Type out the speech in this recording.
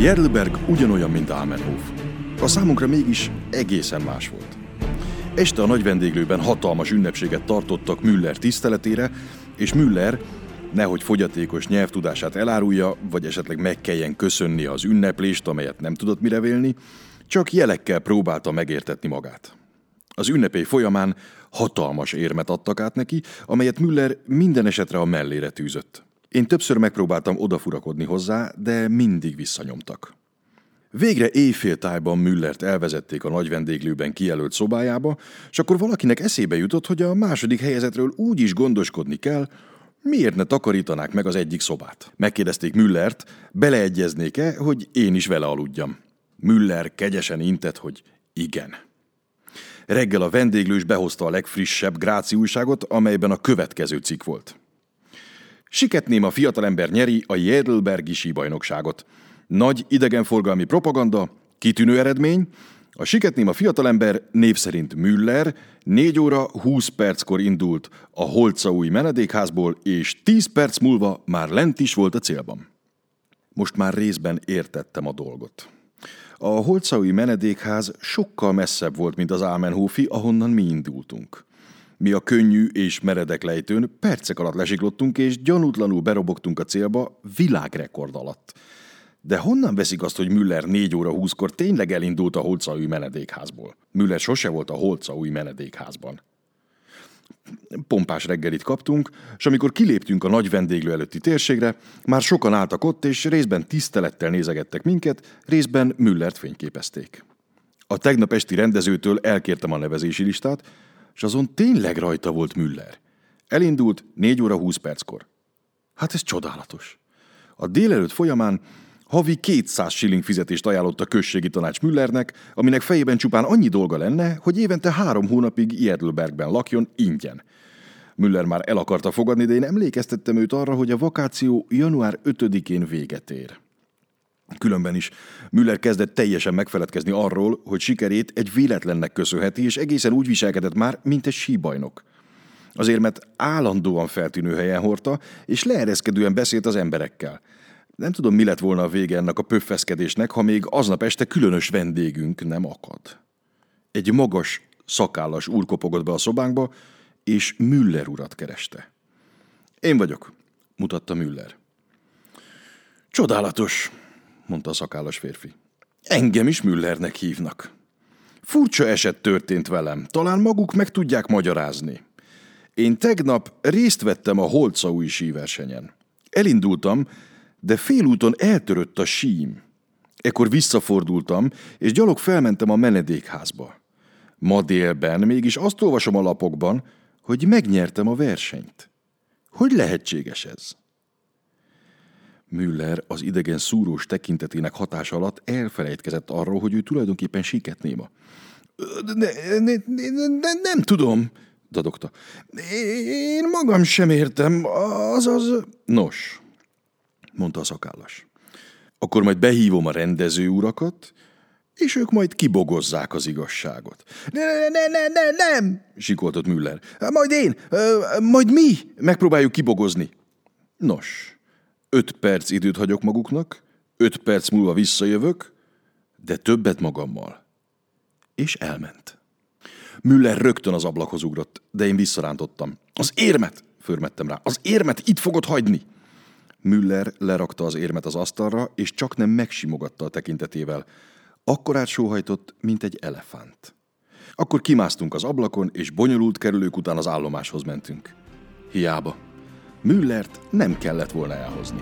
Jerlberg ugyanolyan, mint Almenhof. A számunkra mégis egészen más volt. Este a nagy vendéglőben hatalmas ünnepséget tartottak Müller tiszteletére, és Müller, nehogy fogyatékos nyelvtudását elárulja, vagy esetleg meg kelljen köszönni az ünneplést, amelyet nem tudott mire vélni, csak jelekkel próbálta megértetni magát. Az ünnepély folyamán hatalmas érmet adtak át neki, amelyet Müller minden esetre a mellére tűzött. Én többször megpróbáltam odafurakodni hozzá, de mindig visszanyomtak. Végre éjféltájban Müllert elvezették a nagy vendéglőben kijelölt szobájába, és akkor valakinek eszébe jutott, hogy a második helyezetről úgy is gondoskodni kell, miért ne takarítanák meg az egyik szobát. Megkérdezték Müllert, beleegyeznék-e, hogy én is vele aludjam. Müller kegyesen intett, hogy igen. Reggel a vendéglős behozta a legfrissebb Gráci újságot, amelyben a következő cikk volt. Siketném a fiatalember nyeri a Jedelbergi síbajnokságot. Nagy idegenforgalmi propaganda, kitűnő eredmény, a Siketném a fiatalember név szerint Müller 4 óra 20 perckor indult a Holcaúj menedékházból, és 10 perc múlva már lent is volt a célban. Most már részben értettem a dolgot. A Holcaui menedékház sokkal messzebb volt, mint az Ámenhófi, ahonnan mi indultunk. Mi a könnyű és meredek lejtőn percek alatt lesiklottunk, és gyanútlanul berobogtunk a célba világrekord alatt. De honnan veszik azt, hogy Müller 4 óra 20-kor tényleg elindult a Holcaui menedékházból? Müller sose volt a Holcaui menedékházban. Pompás reggelit kaptunk, és amikor kiléptünk a nagy vendéglő előtti térségre, már sokan álltak ott, és részben tisztelettel nézegettek minket, részben Müllert fényképezték. A tegnap esti rendezőtől elkértem a nevezési listát, és azon tényleg rajta volt Müller. Elindult 4 óra 20 perckor. Hát ez csodálatos. A délelőtt folyamán havi 200 shilling fizetést ajánlott a községi tanács Müllernek, aminek fejében csupán annyi dolga lenne, hogy évente három hónapig Jedlbergben lakjon ingyen. Müller már el akarta fogadni, de én emlékeztettem őt arra, hogy a vakáció január 5-én véget ér. Különben is Müller kezdett teljesen megfeledkezni arról, hogy sikerét egy véletlennek köszönheti, és egészen úgy viselkedett már, mint egy síbajnok. Azért, mert állandóan feltűnő helyen hordta, és leereszkedően beszélt az emberekkel. Nem tudom, mi lett volna a vége ennek a pöffeszkedésnek, ha még aznap este különös vendégünk nem akad. Egy magas, szakállas úr kopogott be a szobánkba, és Müller urat kereste. Én vagyok, mutatta Müller. Csodálatos, mondta a szakállas férfi. Engem is Müllernek hívnak. Furcsa eset történt velem, talán maguk meg tudják magyarázni. Én tegnap részt vettem a Holcaúj síversenyen. Elindultam, de félúton eltörött a sím. Ekkor visszafordultam, és gyalog felmentem a menedékházba. Ma délben mégis azt olvasom a lapokban, hogy megnyertem a versenyt. Hogy lehetséges ez? Müller az idegen szúrós tekintetének hatása alatt elfelejtkezett arról, hogy ő tulajdonképpen néma. Ne, ne, ne, ne, nem tudom, dadogta. Én magam sem értem, azaz... Nos, mondta a szakállas. Akkor majd behívom a rendező urakat, és ők majd kibogozzák az igazságot. Ne, ne, ne, ne, nem, sikoltott Müller. Majd én, majd mi megpróbáljuk kibogozni. Nos, öt perc időt hagyok maguknak, öt perc múlva visszajövök, de többet magammal. És elment. Müller rögtön az ablakhoz ugrott, de én visszarántottam. Az érmet! Förmettem rá. Az érmet itt fogod hagyni! Müller lerakta az érmet az asztalra, és csak nem megsimogatta a tekintetével. Akkorát sóhajtott, mint egy elefánt. Akkor kimásztunk az ablakon, és bonyolult kerülők után az állomáshoz mentünk. Hiába. Müllert nem kellett volna elhozni.